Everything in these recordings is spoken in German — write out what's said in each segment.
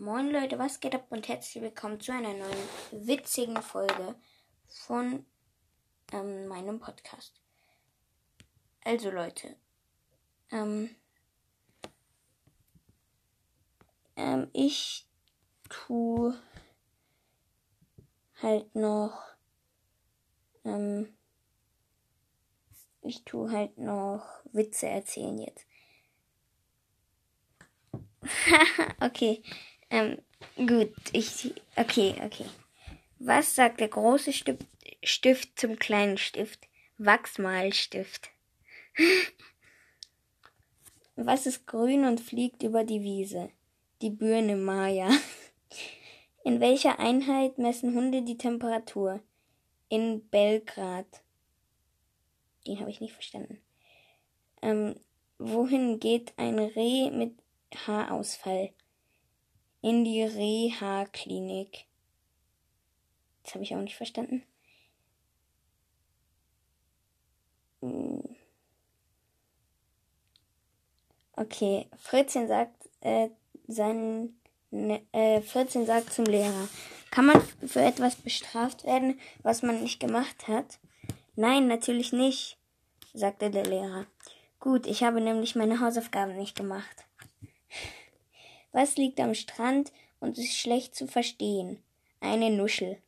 Moin Leute, was geht ab und herzlich willkommen zu einer neuen witzigen Folge von ähm, meinem Podcast. Also Leute, ähm, ähm, ich tu halt noch, ähm, ich tu halt noch Witze erzählen jetzt. okay. Ähm, gut, ich. Okay, okay. Was sagt der große Stift, Stift zum kleinen Stift? Wachsmalstift. Was ist grün und fliegt über die Wiese? Die Birne Maya. In welcher Einheit messen Hunde die Temperatur? In Belgrad. Den habe ich nicht verstanden. Ähm, wohin geht ein Reh mit Haarausfall? In die Reha-Klinik. Das habe ich auch nicht verstanden. Hm. Okay, Fritzchen sagt, äh, sein, ne, äh, Fritzchen sagt zum Lehrer, kann man für etwas bestraft werden, was man nicht gemacht hat? Nein, natürlich nicht, sagte der Lehrer. Gut, ich habe nämlich meine Hausaufgaben nicht gemacht. Was liegt am Strand und ist schlecht zu verstehen? Eine Nuschel.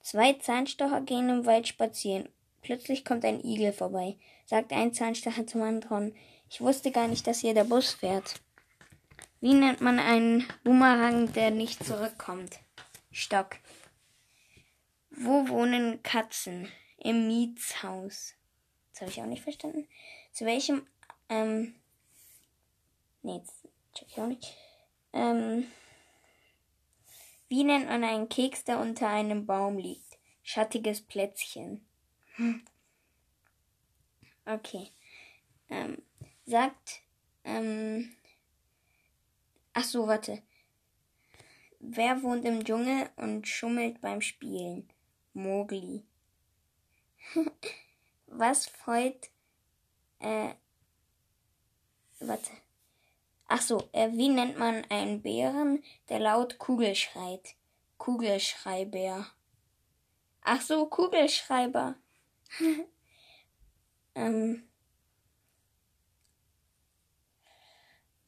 Zwei Zahnstocher gehen im Wald spazieren. Plötzlich kommt ein Igel vorbei, sagt ein Zahnstocher zum anderen. Ich wusste gar nicht, dass hier der Bus fährt. Wie nennt man einen Boomerang, der nicht zurückkommt? Stock. Wo wohnen Katzen? Im Mietshaus. Das habe ich auch nicht verstanden. Zu welchem, ähm, nee, Check ich auch nicht. Ähm, wie nennt man einen Keks, der unter einem Baum liegt? Schattiges Plätzchen. Hm. Okay. Ähm, sagt, ähm, ach so, warte. Wer wohnt im Dschungel und schummelt beim Spielen? Mogli. Was freut, äh, warte. Ach so, äh, wie nennt man einen Bären, der laut Kugel schreit? Kugelschreiber. Ach so, Kugelschreiber. ähm.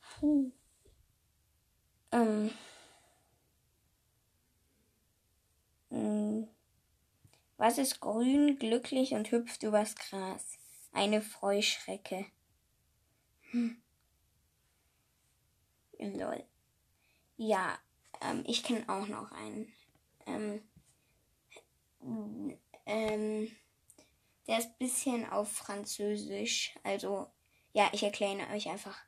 Puh. Ähm. Hm. Was ist grün, glücklich und hüpft übers Gras? Eine Freuschrecke. Hm. Lol. Ja, ähm, ich kenne auch noch einen. Ähm, ähm, der ist ein bisschen auf Französisch. Also, ja, ich erkläre euch einfach.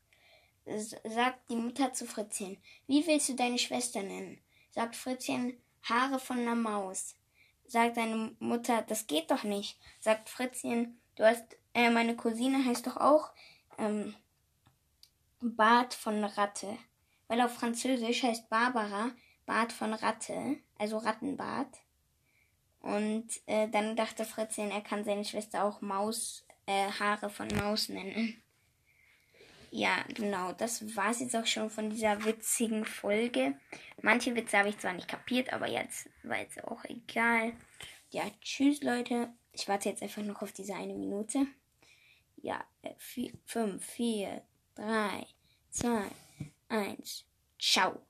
Sagt die Mutter zu Fritzchen, wie willst du deine Schwester nennen? Sagt Fritzchen, Haare von einer Maus. Sagt seine Mutter, das geht doch nicht. Sagt Fritzchen, du hast, äh, meine Cousine heißt doch auch, ähm, Bart von Ratte. Weil auf Französisch heißt Barbara Bart von Ratte, also Rattenbart. Und äh, dann dachte Fritzchen, er kann seine Schwester auch Maus, äh, Haare von Maus nennen. Ja, genau, das war's jetzt auch schon von dieser witzigen Folge. Manche Witze habe ich zwar nicht kapiert, aber jetzt war jetzt auch egal. Ja, tschüss Leute. Ich warte jetzt einfach noch auf diese eine Minute. Ja, 5, 4, 3, 2, 1. Ciao.